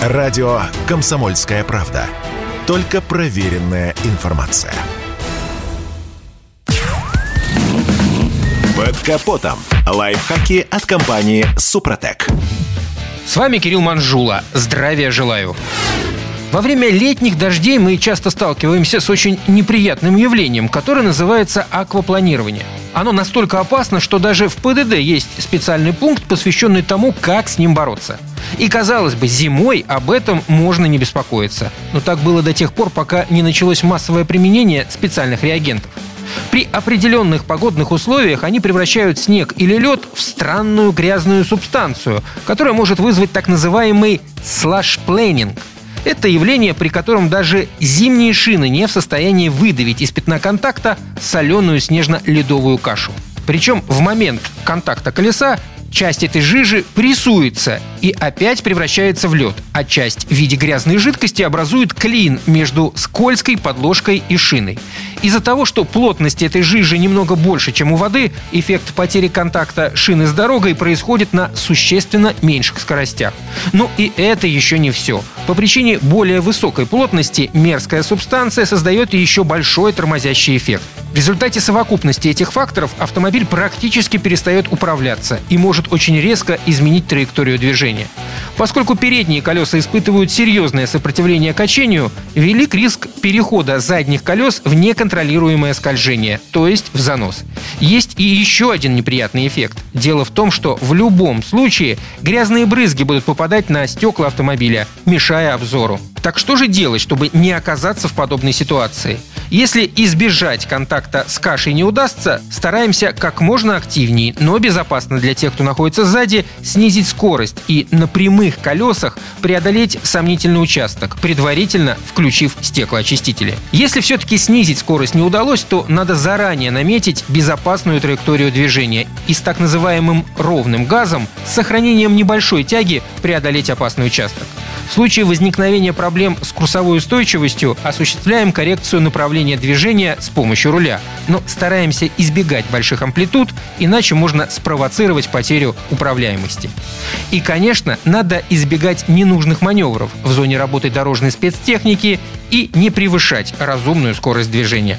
Радио «Комсомольская правда». Только проверенная информация. Под капотом. Лайфхаки от компании «Супротек». С вами Кирилл Манжула. Здравия желаю. Во время летних дождей мы часто сталкиваемся с очень неприятным явлением, которое называется аквапланирование. Оно настолько опасно, что даже в ПДД есть специальный пункт, посвященный тому, как с ним бороться. И казалось бы, зимой об этом можно не беспокоиться. Но так было до тех пор, пока не началось массовое применение специальных реагентов. При определенных погодных условиях они превращают снег или лед в странную грязную субстанцию, которая может вызвать так называемый слэш-пленинг – это явление, при котором даже зимние шины не в состоянии выдавить из пятна контакта соленую снежно-ледовую кашу. Причем в момент контакта колеса часть этой жижи прессуется и опять превращается в лед, а часть в виде грязной жидкости образует клин между скользкой подложкой и шиной. Из-за того, что плотность этой жижи немного больше, чем у воды, эффект потери контакта шины с дорогой происходит на существенно меньших скоростях. Но и это еще не все. По причине более высокой плотности мерзкая субстанция создает еще большой тормозящий эффект. В результате совокупности этих факторов автомобиль практически перестает управляться и может очень резко изменить траекторию движения. Поскольку передние колеса испытывают серьезное сопротивление качению, велик риск перехода задних колес в неконтролируемое скольжение, то есть в занос. Есть и еще один неприятный эффект. Дело в том, что в любом случае грязные брызги будут попадать на стекла автомобиля, мешая обзору. Так что же делать, чтобы не оказаться в подобной ситуации? Если избежать контакта с кашей не удастся, стараемся как можно активнее, но безопасно для тех, кто находится сзади, снизить скорость и на прямых колесах преодолеть сомнительный участок, предварительно включив стеклоочистители. Если все-таки снизить скорость не удалось, то надо заранее наметить безопасную траекторию движения и с так называемым ровным газом с сохранением небольшой тяги преодолеть опасный участок. В случае возникновения проблем с курсовой устойчивостью осуществляем коррекцию направления движения с помощью руля, но стараемся избегать больших амплитуд, иначе можно спровоцировать потерю управляемости. И, конечно, надо избегать ненужных маневров в зоне работы дорожной спецтехники и не превышать разумную скорость движения.